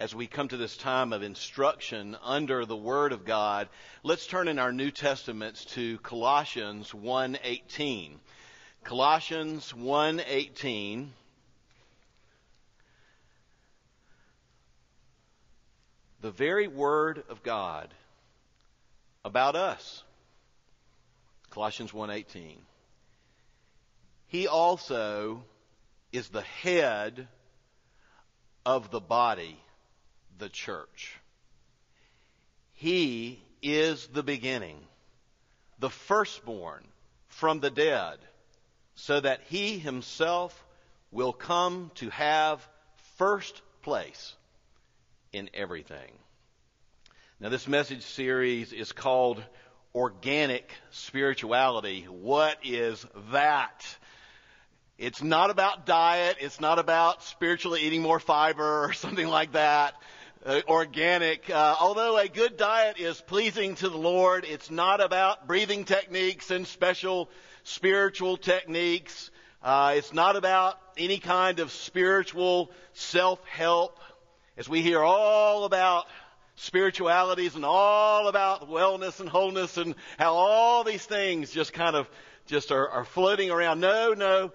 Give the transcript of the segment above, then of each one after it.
as we come to this time of instruction under the Word of God, let's turn in our New Testaments to Colossians 1.18. Colossians 1.18. The very Word of God about us. Colossians 1:18. He also is the head of the body, the church. He is the beginning, the firstborn from the dead, so that he himself will come to have first place in everything. Now, this message series is called Organic Spirituality. What is that? It's not about diet. It's not about spiritually eating more fiber or something like that. Uh, organic. Uh, although a good diet is pleasing to the Lord, it's not about breathing techniques and special spiritual techniques. Uh, it's not about any kind of spiritual self-help. As we hear all about spiritualities and all about wellness and wholeness and how all these things just kind of just are, are floating around. No, no.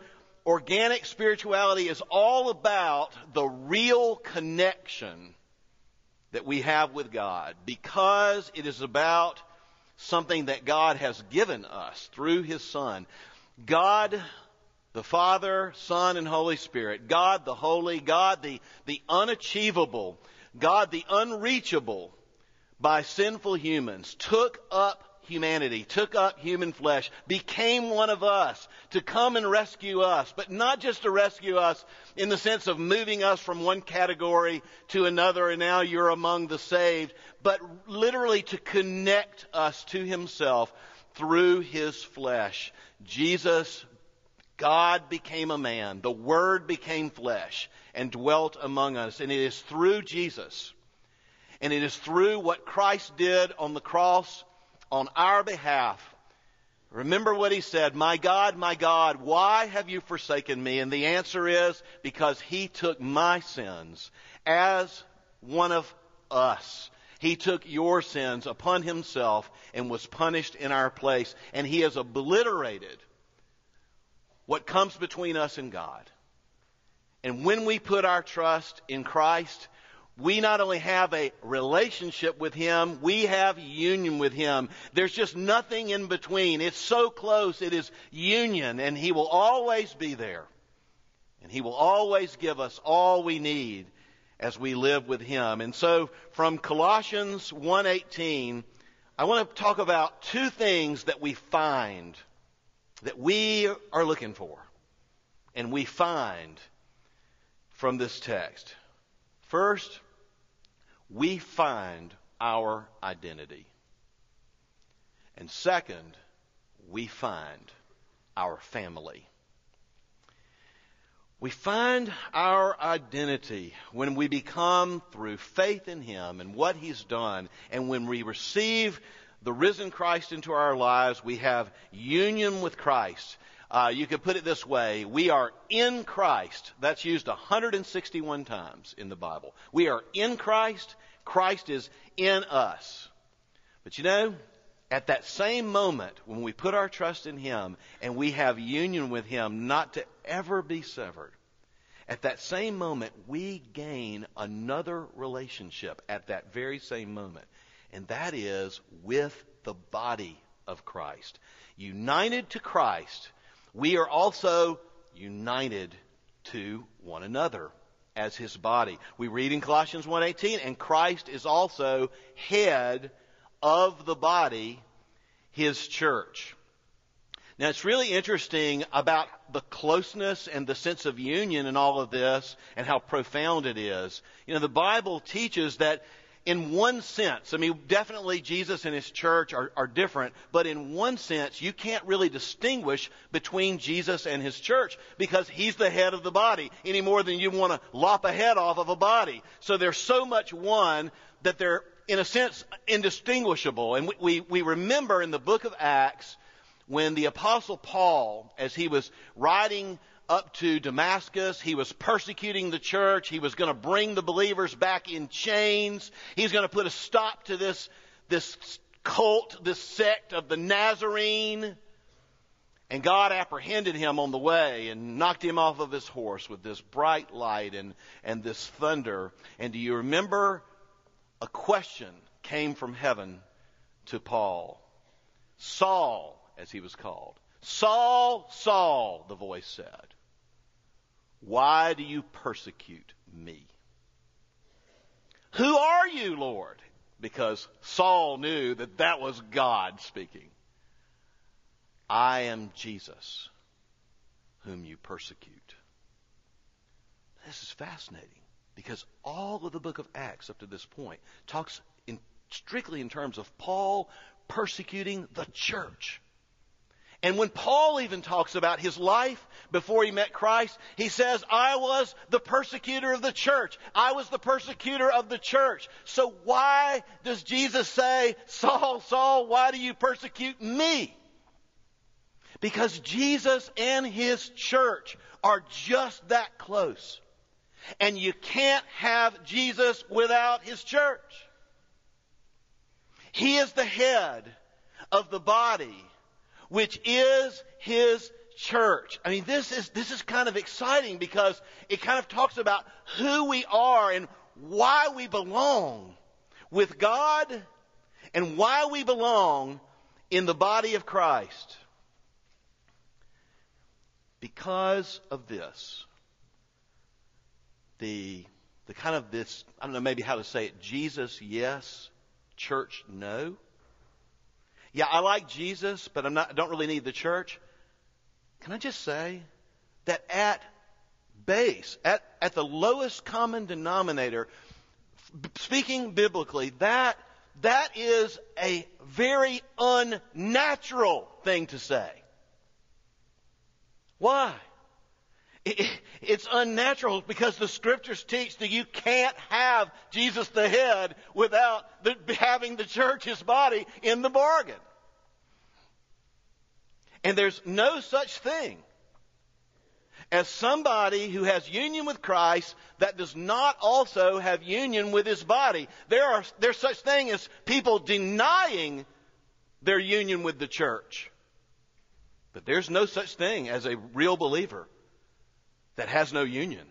Organic spirituality is all about the real connection that we have with God because it is about something that God has given us through His Son. God, the Father, Son, and Holy Spirit. God the Holy, God the, the unachievable, God the unreachable by sinful humans took up humanity, took up human flesh, became one of us to come and rescue us, but not just to rescue us in the sense of moving us from one category to another and now you're among the saved, but literally to connect us to himself through his flesh. Jesus, God became a man. The Word became flesh and dwelt among us. And it is through Jesus and it is through what Christ did on the cross on our behalf. Remember what he said, My God, my God, why have you forsaken me? And the answer is because he took my sins as one of us. He took your sins upon himself and was punished in our place. And he has obliterated what comes between us and God. And when we put our trust in Christ, we not only have a relationship with Him, we have union with Him. There's just nothing in between. It's so close. It is union, and He will always be there. And He will always give us all we need as we live with Him. And so from Colossians 1.18, I want to talk about two things that we find that we are looking for and we find from this text. First, we find our identity. And second, we find our family. We find our identity when we become through faith in Him and what He's done, and when we receive the risen Christ into our lives, we have union with Christ. Uh, you could put it this way we are in Christ. That's used 161 times in the Bible. We are in Christ, Christ is in us. But you know, at that same moment when we put our trust in Him and we have union with Him, not to ever be severed, at that same moment we gain another relationship at that very same moment. And that is with the body of Christ. United to Christ, we are also united to one another as his body. We read in Colossians 1:18 and Christ is also head of the body his church. Now it's really interesting about the closeness and the sense of union in all of this and how profound it is. You know, the Bible teaches that in one sense, I mean, definitely Jesus and his church are, are different, but in one sense, you can't really distinguish between Jesus and his church because he's the head of the body any more than you want to lop a head off of a body. So they're so much one that they're, in a sense, indistinguishable. And we, we, we remember in the book of Acts when the apostle Paul, as he was writing up to Damascus. He was persecuting the church. He was going to bring the believers back in chains. He's going to put a stop to this, this cult, this sect of the Nazarene. And God apprehended him on the way and knocked him off of his horse with this bright light and, and this thunder. And do you remember a question came from heaven to Paul? Saul, as he was called. Saul, Saul, the voice said, why do you persecute me? Who are you, Lord? Because Saul knew that that was God speaking. I am Jesus, whom you persecute. This is fascinating because all of the book of Acts up to this point talks in, strictly in terms of Paul persecuting the church. And when Paul even talks about his life before he met Christ, he says, I was the persecutor of the church. I was the persecutor of the church. So why does Jesus say, Saul, Saul, why do you persecute me? Because Jesus and his church are just that close. And you can't have Jesus without his church. He is the head of the body, which is his church. I mean, this is, this is kind of exciting because it kind of talks about who we are and why we belong with God and why we belong in the body of Christ. Because of this, the, the kind of this, I don't know maybe how to say it, Jesus, yes, church, no. Yeah, I like Jesus, but I'm not, I don't really need the church. Can I just say that at base, at, at the lowest common denominator, speaking biblically, that, that is a very unnatural thing to say. Why? It's unnatural because the scriptures teach that you can't have Jesus the head without having the church, his body, in the bargain. And there's no such thing as somebody who has union with Christ that does not also have union with his body. There are, there's such thing as people denying their union with the church. But there's no such thing as a real believer that has no union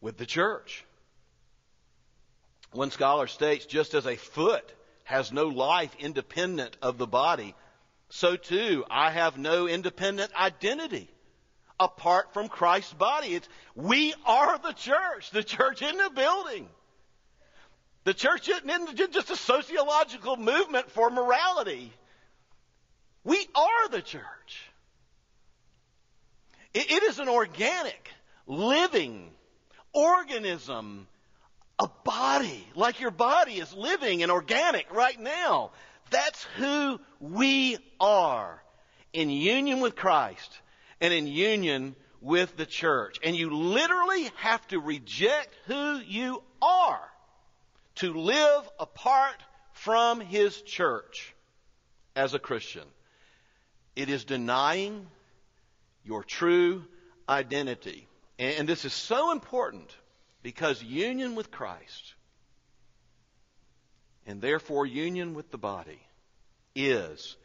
with the church. One scholar states just as a foot has no life independent of the body, so too I have no independent identity apart from Christ's body. It's, we are the church. The church in the building. The church isn't just a sociological movement for morality. We are the church. it, it is an organic, living organism, a body, like your body is living and organic right now. That's who we are in union with Christ and in union with the church. And you literally have to reject who you are to live apart from His church as a Christian. It is denying your true identity. And this is so important because union with Christ and therefore union with the body is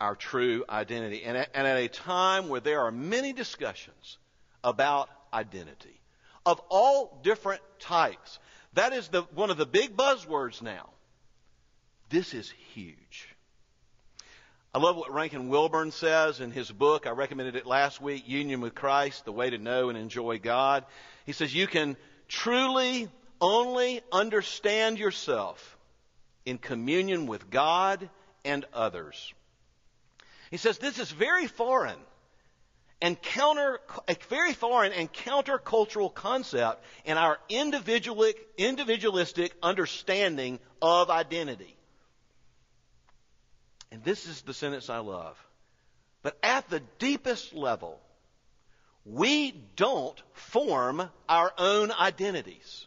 our true identity. And at, and at a time where there are many discussions about identity of all different types, that is the, one of the big buzzwords now. This is huge. I love what Rankin Wilbourne says in his book. I recommended it last week, Union with Christ, The Way to Know and Enjoy God. He says you can truly only understand yourself in communion with God and others. He says this is very foreign and counter, a very foreign and countercultural concept in our individualistic, individualistic understanding of identity. And this is the sentence I love. But at the deepest level, we don't form our own identities.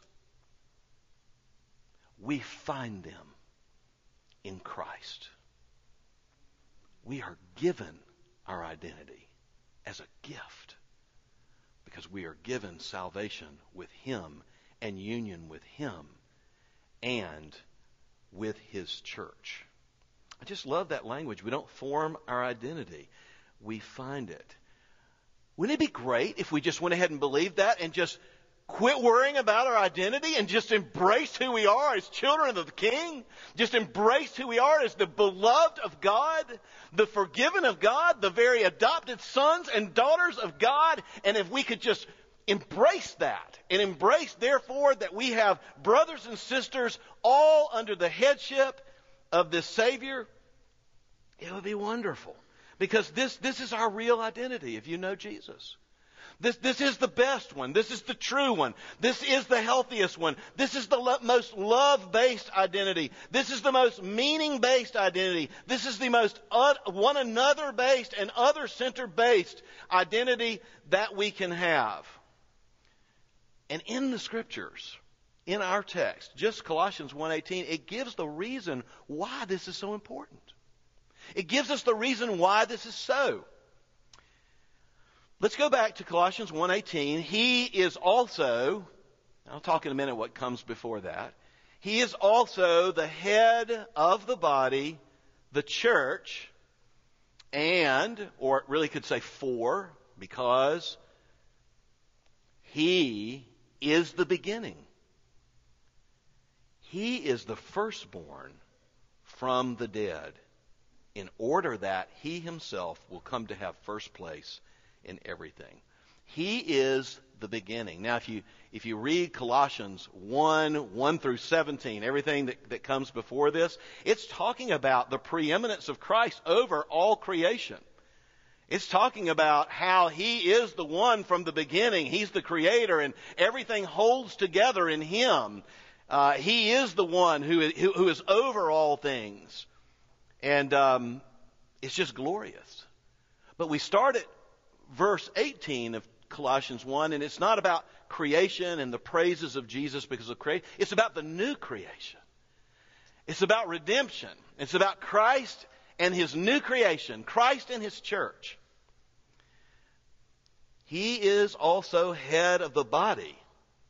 We find them in Christ. We are given our identity as a gift because we are given salvation with Him and union with Him and with His church. I just love that language. We don't form our identity, we find it. Wouldn't it be great if we just went ahead and believed that and just quit worrying about our identity and just embrace who we are as children of the King? Just embrace who we are as the beloved of God, the forgiven of God, the very adopted sons and daughters of God. And if we could just embrace that and embrace, therefore, that we have brothers and sisters all under the headship of this Savior, it would be wonderful. Because this, this is our real identity if you know Jesus. This, this is the best one. This is the true one. This is the healthiest one. This is the lo- most love based identity. This is the most meaning based identity. This is the most un- one another based and other center based identity that we can have. And in the scriptures, in our text, just Colossians 1:18, it gives the reason why this is so important. It gives us the reason why this is so. Let's go back to Colossians 1:18. He is also, I'll talk in a minute what comes before that. He is also the head of the body, the church, and, or it really could say for, because he is the beginning. He is the firstborn from the dead in order that he himself will come to have first place in everything. He is the beginning. Now, if you, if you read Colossians 1, 1 through 17, everything that, that comes before this, it's talking about the preeminence of Christ over all creation. It's talking about how He is the one from the beginning. He's the creator and everything holds together in Him. Uh, he is the one who, who, who is over all things. And um, it's just glorious. But we start at verse 18 of Colossians 1, and it's not about creation and the praises of Jesus because of creation. It's about the new creation. It's about redemption. It's about Christ and his new creation, Christ and his church. He is also head of the body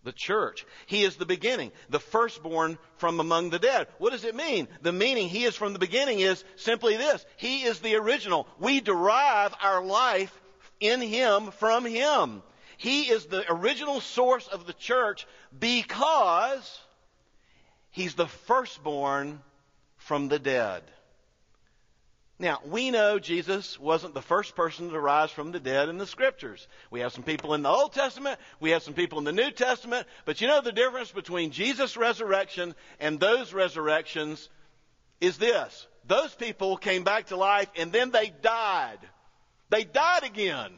the church. He is the beginning, the firstborn from among the dead. What does it mean? The meaning he is from the beginning is simply this. He is the original. We derive our life in him from him. He is the original source of the church because he's the firstborn from the dead. Now, we know Jesus wasn't the first person to rise from the dead in the scriptures. We have some people in the Old Testament, we have some people in the New Testament, but you know the difference between Jesus' resurrection and those resurrections is this. Those people came back to life and then they died. They died again.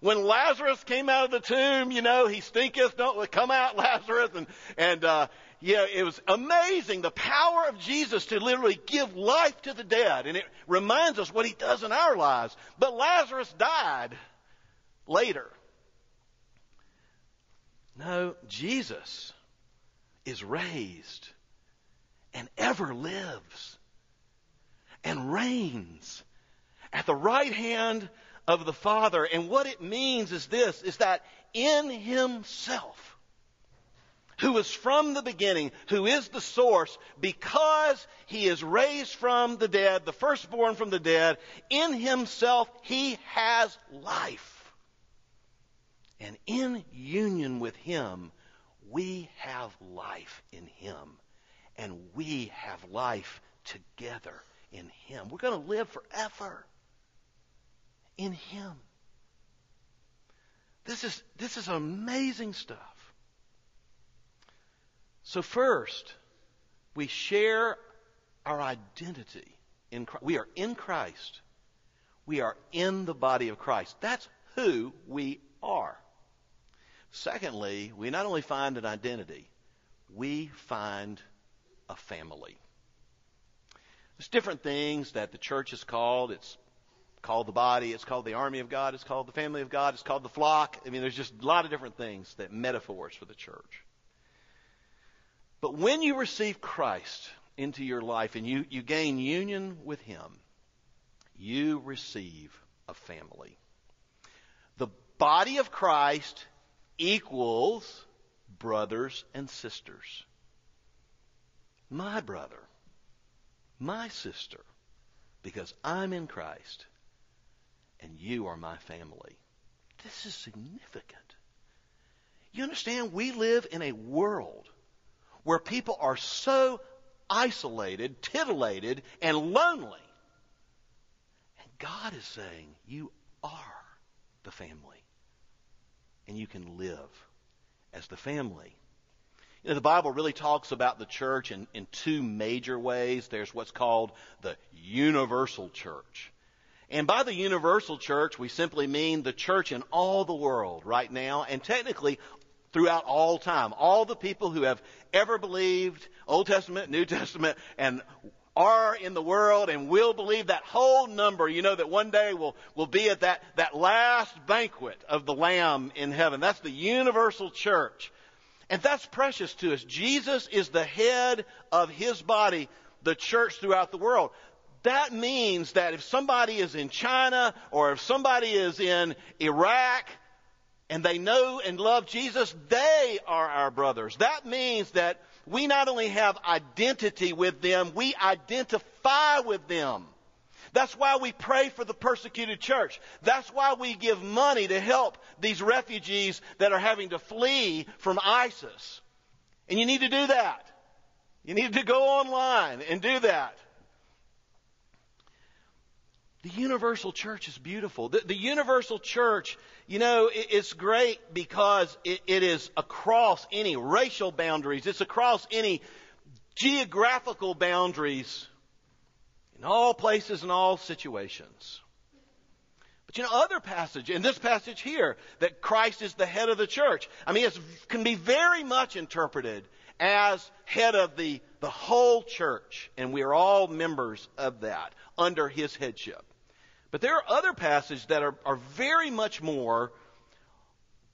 When Lazarus came out of the tomb, you know, he stinketh, don't come out, Lazarus, and, and, uh, yeah, it was amazing the power of Jesus to literally give life to the dead. And it reminds us what he does in our lives. But Lazarus died later. No, Jesus is raised and ever lives and reigns at the right hand of the Father. And what it means is this, is that in himself, who is from the beginning, who is the source, because he is raised from the dead, the firstborn from the dead, in himself he has life. And in union with him, we have life in him. And we have life together in him. We're going to live forever in him. This is, this is amazing stuff. So, first, we share our identity in Christ. We are in Christ. We are in the body of Christ. That's who we are. Secondly, we not only find an identity, we find a family. There's different things that the church is called. It's called the body, it's called the army of God, it's called the family of God, it's called the flock. I mean, there's just a lot of different things that metaphors for the church. But when you receive Christ into your life and you, you gain union with Him, you receive a family. The body of Christ equals brothers and sisters. My brother, my sister, because I'm in Christ and you are my family. This is significant. You understand, we live in a world where people are so isolated, titillated, and lonely. And God is saying, You are the family. And you can live as the family. You know, the Bible really talks about the church in, in two major ways. There's what's called the universal church. And by the universal church, we simply mean the church in all the world right now, and technically throughout all time. All the people who have ever believed, Old Testament, New Testament, and are in the world and will believe that whole number, you know, that one day will, will be at that, that last banquet of the Lamb in heaven. That's the universal church. And that's precious to us. Jesus is the head of his body, the church throughout the world. That means that if somebody is in China or if somebody is in Iraq and they know and love Jesus, they are our brothers. That means that we not only have identity with them, we identify with them. That's why we pray for the persecuted church. That's why we give money to help these refugees that are having to flee from ISIS. And you need to do that. You need to go online and do that. The universal church is beautiful. The, the universal church, you know, it, it's great because it, it is across any racial boundaries. It's across any geographical boundaries in all places and all situations. But you know, other passage, in this passage here, that Christ is the head of the church, I mean, it can be very much interpreted as head of the, the whole church, and we are all members of that under his headship. But there are other passages that are, are very much more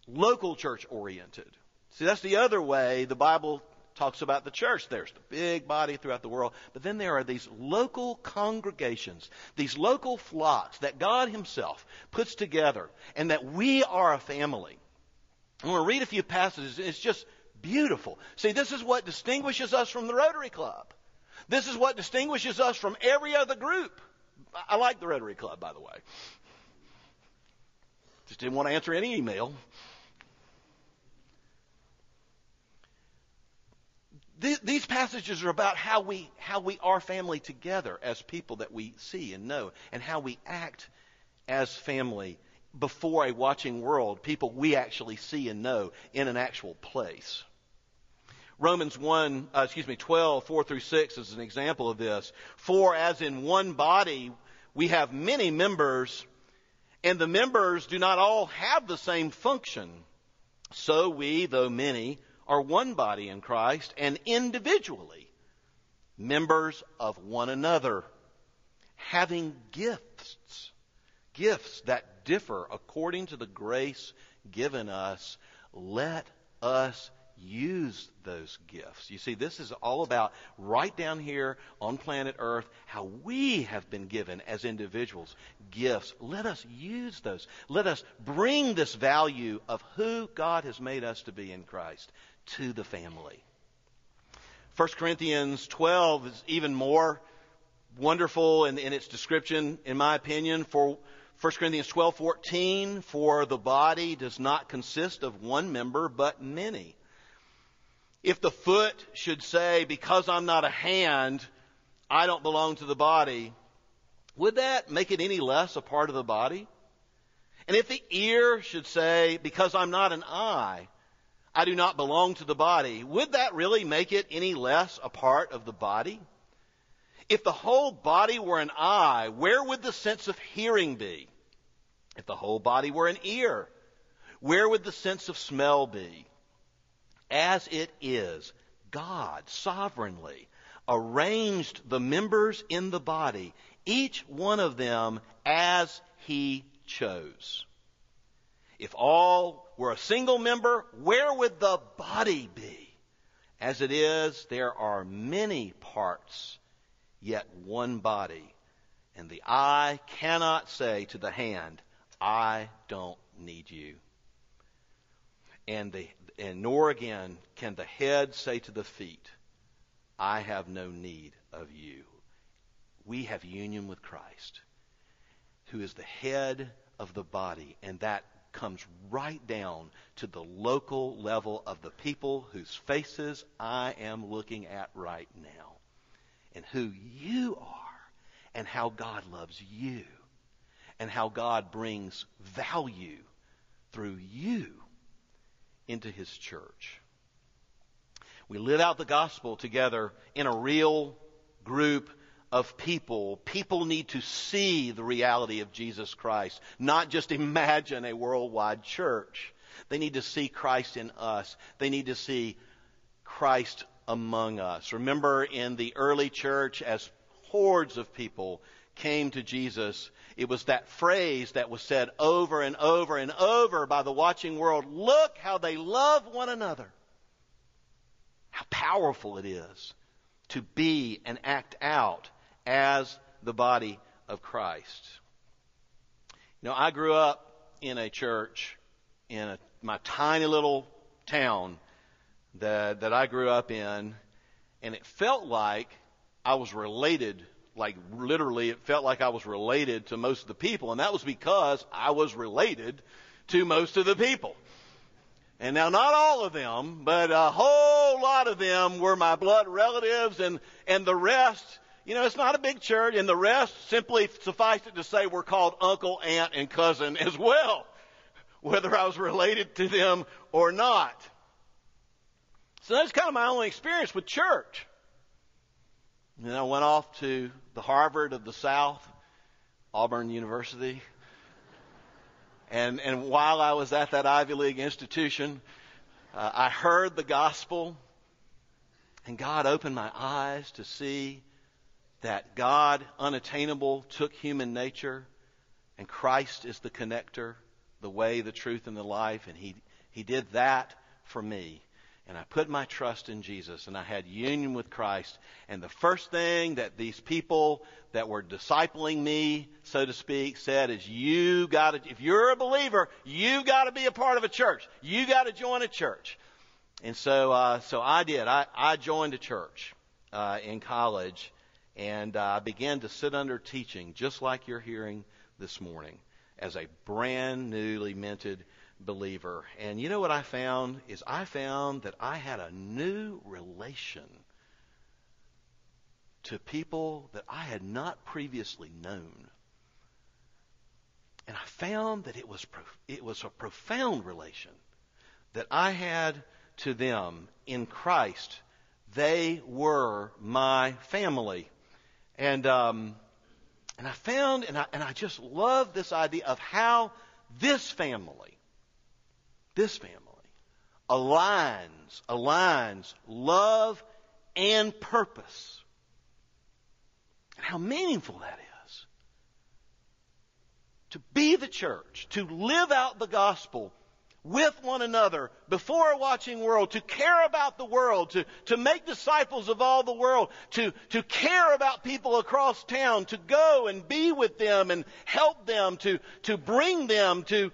local church oriented. See, that's the other way the Bible talks about the church. There's the big body throughout the world, but then there are these local congregations, these local flocks that God Himself puts together, and that we are a family. I'm going to read a few passages. It's just beautiful. See, this is what distinguishes us from the Rotary Club. This is what distinguishes us from every other group. I like the Rotary Club, by the way. Just didn't want to answer any email. These passages are about how we, how we are family together as people that we see and know, and how we act as family before a watching world, people we actually see and know in an actual place. Romans 1, uh, excuse me, 12, 4 through 6 is an example of this. For as in one body we have many members, and the members do not all have the same function. So we, though many, are one body in Christ and individually members of one another, having gifts, gifts that differ according to the grace given us. Let us use those gifts. You see, this is all about right down here on planet Earth how we have been given as individuals gifts. Let us use those. Let us bring this value of who God has made us to be in Christ to the family. 1 Corinthians 12 is even more wonderful in, in its description, in my opinion, for 1 Corinthians 12:14 for the body does not consist of one member but many. If the foot should say, because I'm not a hand, I don't belong to the body, would that make it any less a part of the body? And if the ear should say, because I'm not an eye, I do not belong to the body, would that really make it any less a part of the body? If the whole body were an eye, where would the sense of hearing be? If the whole body were an ear, where would the sense of smell be? As it is, God sovereignly arranged the members in the body, each one of them as he chose. If all were a single member, where would the body be? As it is, there are many parts, yet one body. And the eye cannot say to the hand, I don't need you. And, the, and nor again can the head say to the feet, I have no need of you. We have union with Christ, who is the head of the body, and that comes right down to the local level of the people whose faces I am looking at right now, and who you are, and how God loves you, and how God brings value through you into His church. We live out the gospel together in a real group of people. People need to see the reality of Jesus Christ, not just imagine a worldwide church. They need to see Christ in us. They need to see Christ among us. Remember in the early church, as hordes of people came to Jesus, it was that phrase that was said over and over and over by the watching world look how they love one another. How powerful it is to be and act out as the body of Christ. You know, I grew up in a church in a, my tiny little town that, that I grew up in, and it felt like I was related, like literally, it felt like I was related to most of the people, and that was because I was related to most of the people. And now, not all of them, but a whole lot of them were my blood relatives, and, and the rest you know, it's not a big church, and the rest simply suffice it to say we're called uncle, aunt, and cousin as well, whether I was related to them or not. So that's kind of my only experience with church. And I went off to the Harvard of the South, Auburn University. And, and while I was at that Ivy League institution, uh, I heard the gospel, and God opened my eyes to see that God, unattainable, took human nature, and Christ is the connector, the way, the truth, and the life, and He, he did that for me. And I put my trust in Jesus, and I had union with Christ. And the first thing that these people that were discipling me, so to speak, said is, you gotta, if you're a believer, you gotta be a part of a church. You gotta join a church. And so, uh, so I did. I, I joined a church, uh, in college and I uh, began to sit under teaching, just like you're hearing this morning, as a brand newly minted believer. And you know what I found? Is I found that I had a new relation to people that I had not previously known. And I found that it was, it was a profound relation that I had to them in Christ. They were my family. And, um, and I found, and I, and I just love this idea of how this family, this family, aligns, aligns love and purpose. And how meaningful that is. To be the church, to live out the gospel with one another before a watching world, to care about the world, to, to make disciples of all the world, to, to care about people across town, to go and be with them and help them, to, to bring them, to,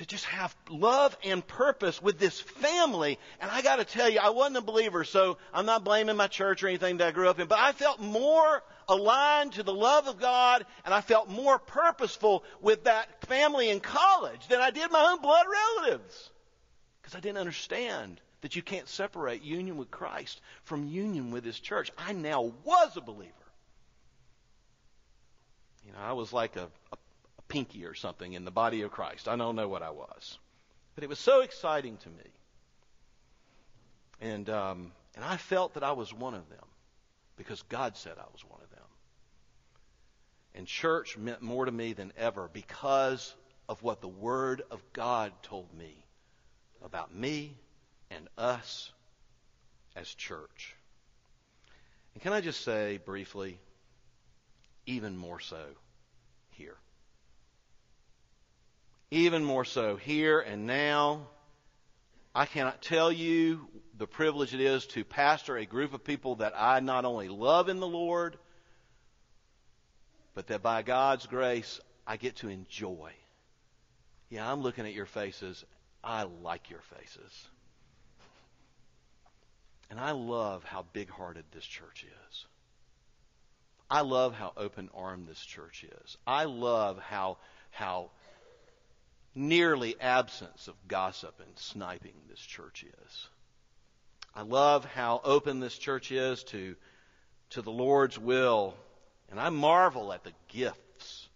to just have love and purpose with this family. And I got to tell you, I wasn't a believer, so I'm not blaming my church or anything that I grew up in, but I felt more aligned to the love of God and I felt more purposeful with that family in college than I did my own blood relatives. Because I didn't understand that you can't separate union with Christ from union with His church. I now was a believer. You know, I was like a, a pinky or something in the body of Christ. I don't know what I was. But it was so exciting to me. And, um, and I felt that I was one of them because God said I was one of them. And church meant more to me than ever because of what the Word of God told me about me and us as church. And can I just say briefly, even more so here even more so here and now. I cannot tell you the privilege it is to pastor a group of people that I not only love in the Lord, but that by God's grace I get to enjoy. Yeah, I'm looking at your faces I like your faces. And I love how big hearted this church is. I love how open armed this church is. I love how, how nearly absence of gossip and sniping this church is. I love how open this church is to, to the Lord's will. And I marvel at the gifts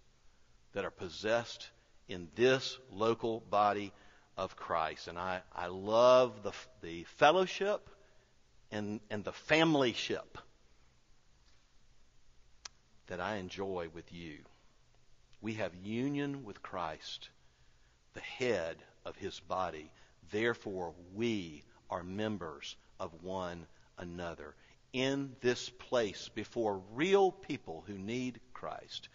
that are possessed in this local body of Christ. And I, I love the, the fellowship and, and the familyship that I enjoy with you. We have union with Christ, the head of his body. Therefore, we are members of one another. In this place, before real people who need Christ,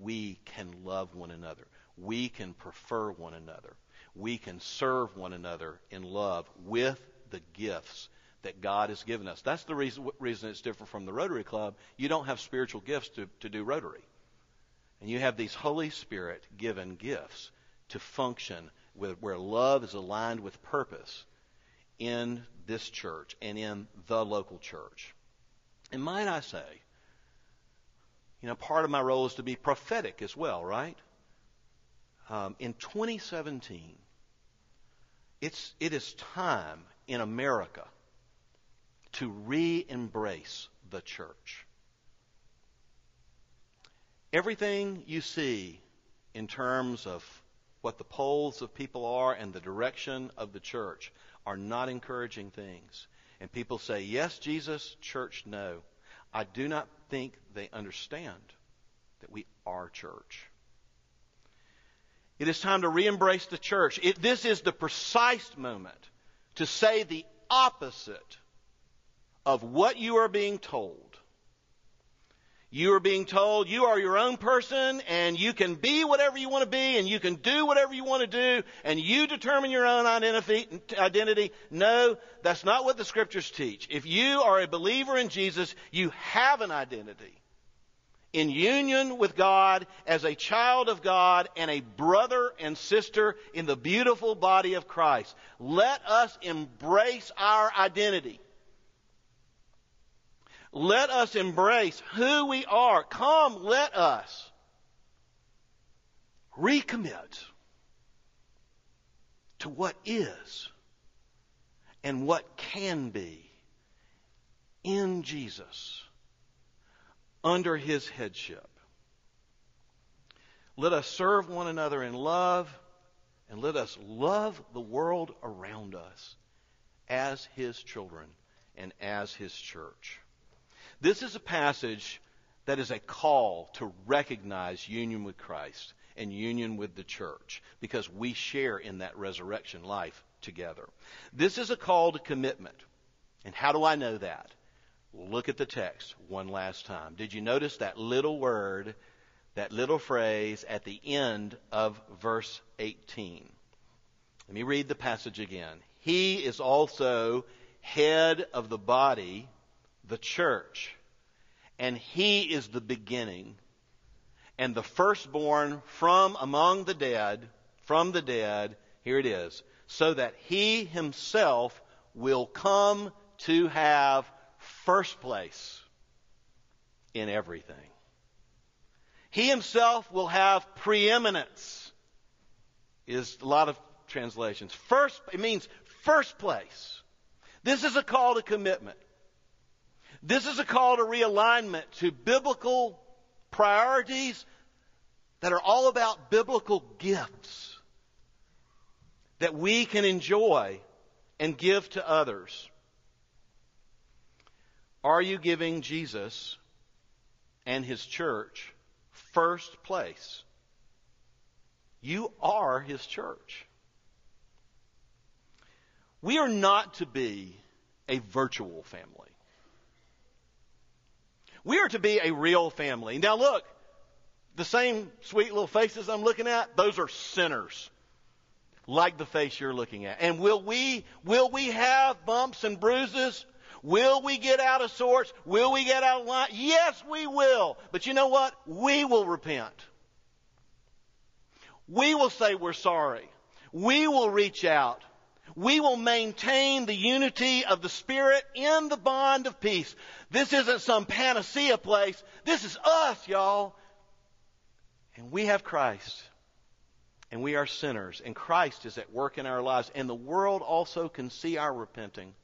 we can love one another. We can prefer one another. We can serve one another in love with the gifts that God has given us. That's the reason, reason it's different from the Rotary Club. You don't have spiritual gifts to, to do Rotary. And you have these Holy Spirit given gifts to function with, where love is aligned with purpose in this church and in the local church. And might I say, you know, part of my role is to be prophetic as well, right? Um, in 2017, it's, it is time in America to re embrace the church. Everything you see in terms of what the polls of people are and the direction of the church are not encouraging things. And people say, yes, Jesus, church, no. I do not think they understand that we are church. It is time to re embrace the church. It, this is the precise moment to say the opposite of what you are being told. You are being told you are your own person and you can be whatever you want to be and you can do whatever you want to do and you determine your own identity. No, that's not what the scriptures teach. If you are a believer in Jesus, you have an identity. In union with God as a child of God and a brother and sister in the beautiful body of Christ. Let us embrace our identity. Let us embrace who we are. Come, let us recommit to what is and what can be in Jesus under his headship. Let us serve one another in love and let us love the world around us as his children and as his church. This is a passage that is a call to recognize union with Christ and union with the church because we share in that resurrection life together. This is a call to commitment. And how do I know that? Look at the text one last time. Did you notice that little word, that little phrase at the end of verse 18? Let me read the passage again. He is also head of the body the church. And he is the beginning and the firstborn from among the dead, from the dead, here it is, so that he himself will come to have first place in everything. He himself will have preeminence, is a lot of translations. First, it means first place. This is a call to commitment. This is a call to realignment to biblical priorities that are all about biblical gifts that we can enjoy and give to others. Are you giving Jesus and his church first place? You are his church. We are not to be a virtual family. We are to be a real family. Now look, the same sweet little faces I'm looking at, those are sinners. Like the face you're looking at. And will we, will we have bumps and bruises? Will we get out of sorts? Will we get out of line? Yes, we will. But you know what? We will repent. We will say we're sorry. We will reach out. We will maintain the unity of the Spirit in the bond of peace. This isn't some panacea place. This is us, y'all. And we have Christ. And we are sinners. And Christ is at work in our lives. And the world also can see our repenting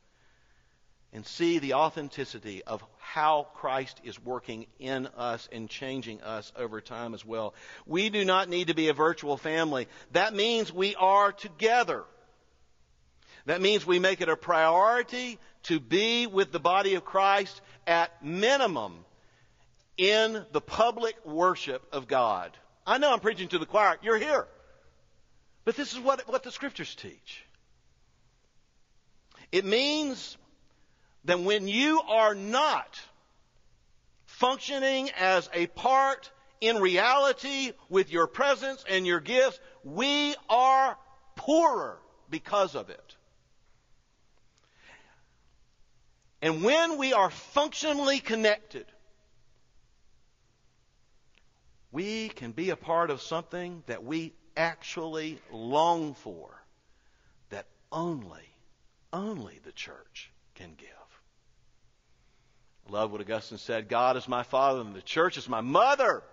and see the authenticity of how Christ is working in us and changing us over time as well. We do not need to be a virtual family. That means we are together. That means we make it a priority to be with the body of Christ at minimum in the public worship of God. I know I'm preaching to the choir. You're here. But this is what, what the scriptures teach. It means that when you are not functioning as a part in reality with your presence and your gifts, we are poorer because of it. And when we are functionally connected, we can be a part of something that we actually long for that only, only the church can give. I love what Augustine said God is my father and the church is my mother.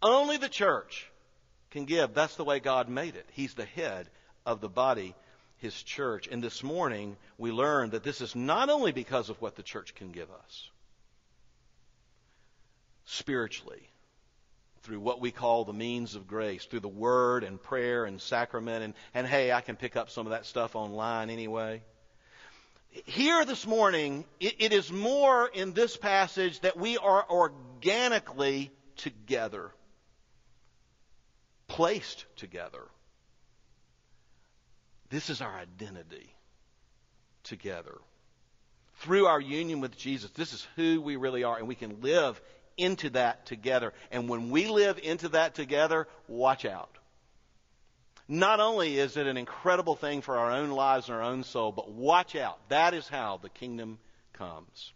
Only the church can give. That's the way God made it. He's the head of the body, his church. And this morning, we learned that this is not only because of what the church can give us spiritually, through what we call the means of grace, through the word and prayer and sacrament. And, and hey, I can pick up some of that stuff online anyway. Here this morning, it, it is more in this passage that we are organically together, placed together. This is our identity together. Through our union with Jesus, this is who we really are, and we can live into that together. And when we live into that together, watch out. Not only is it an incredible thing for our own lives and our own soul, but watch out. That is how the kingdom comes.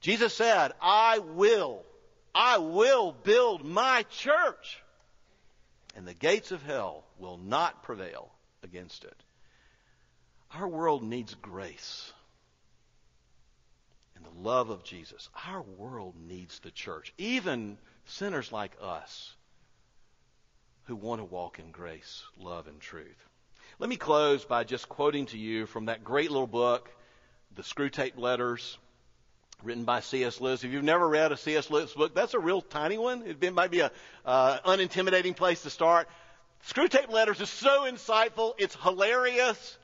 Jesus said, I will, I will build my church, and the gates of hell will not prevail against it. Our world needs grace and the love of Jesus. Our world needs the church. Even sinners like us who want to walk in grace, love, and truth. Let me close by just quoting to you from that great little book, The Screwtape Letters, written by C.S. Lewis. If you've never read a C.S. Lewis book, that's a real tiny one. It might be an uh, unintimidating place to start. Screwtape Letters is so insightful. It's hilarious.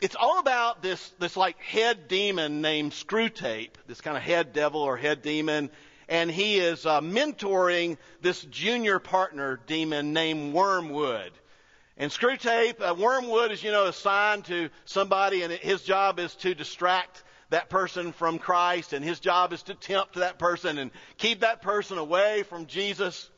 It's all about this, this like head demon named Screwtape, this kind of head devil or head demon and he is uh, mentoring this junior partner demon named Wormwood. And Screwtape, uh, Wormwood is, you know, assigned to somebody, and his job is to distract that person from Christ, and his job is to tempt that person and keep that person away from Jesus.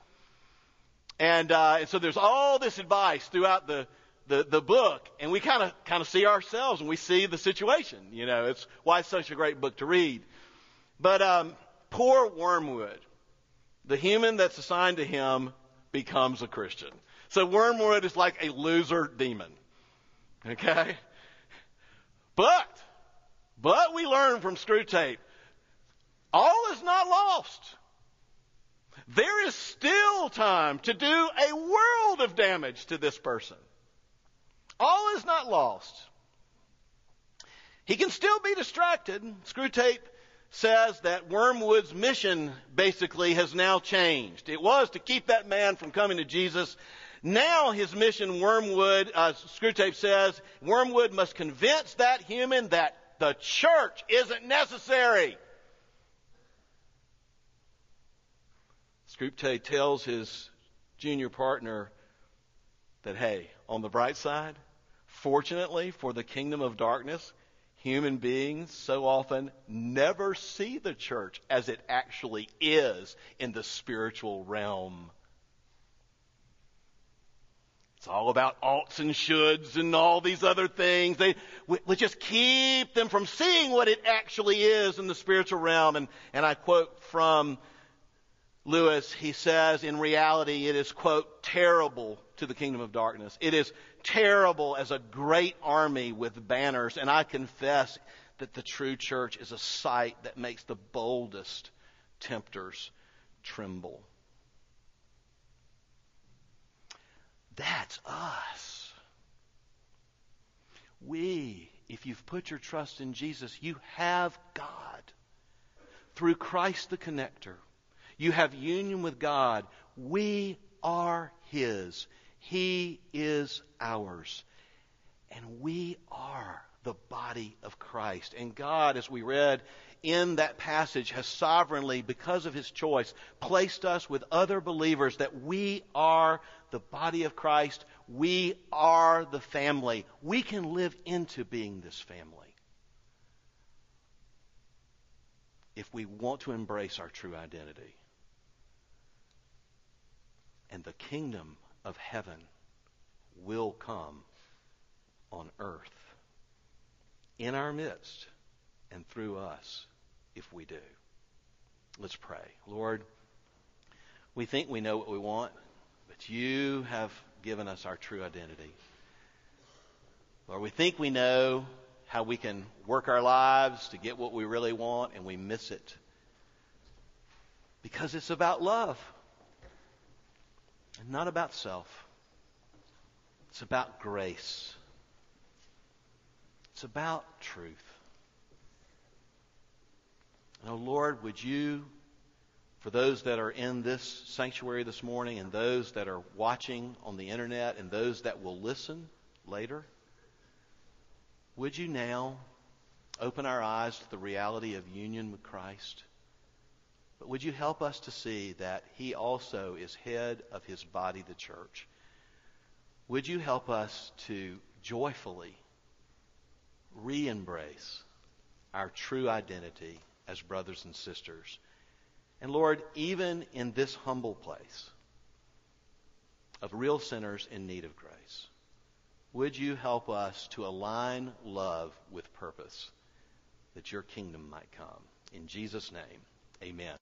And, uh, and so there's all this advice throughout the, the, the book, and we kind of kind of see ourselves and we see the situation. You know, it's why it's such a great book to read. But um, Poor Wormwood, the human that's assigned to him, becomes a Christian. So Wormwood is like a loser demon. Okay? But, but we learn from Screwtape, all is not lost. Time to do a world of damage to this person. All is not lost. He can still be distracted. Screwtape says that Wormwood's mission basically has now changed. It was to keep that man from coming to Jesus. Now his mission, Wormwood, uh, Screwtape says, Wormwood must convince that human that the church isn't necessary. Screwtape tells his junior partner that, hey, on the bright side, fortunately for the kingdom of darkness, human beings so often never see the church as it actually is in the spiritual realm. It's all about oughts and shoulds and all these other things. They, we, we just keep them from seeing what it actually is in the spiritual realm. And, and I quote from Lewis, he says, in reality, it is, quote, terrible to the kingdom of darkness. It is terrible as a great army with banners, and I confess that the true church is a sight that makes the boldest tempters tremble. That's us. We, if you've put your trust in Jesus, you have God. Through Christ the connector, you have union with God. We are His. He is ours. And we are the body of Christ. And God, as we read in that passage, has sovereignly, because of His choice, placed us with other believers that we are the body of Christ. We are the family. We can live into being this family. If we want to embrace our true identity. And the kingdom of heaven will come on earth in our midst and through us if we do. Let's pray. Lord, we think we know what we want, but you have given us our true identity. Lord, we think we know how we can work our lives to get what we really want, and we miss it. Because it's about love and not about self. It's about grace. It's about truth. And oh Lord, would you, for those that are in this sanctuary this morning and those that are watching on the internet and those that will listen later, would you now open our eyes to the reality of union with Christ? But would you help us to see that He also is head of His body, the church? Would you help us to joyfully re embrace our true identity as brothers and sisters? And Lord, even in this humble place of real sinners in need of grace, would you help us to align love with purpose that your kingdom might come? In Jesus' name, amen.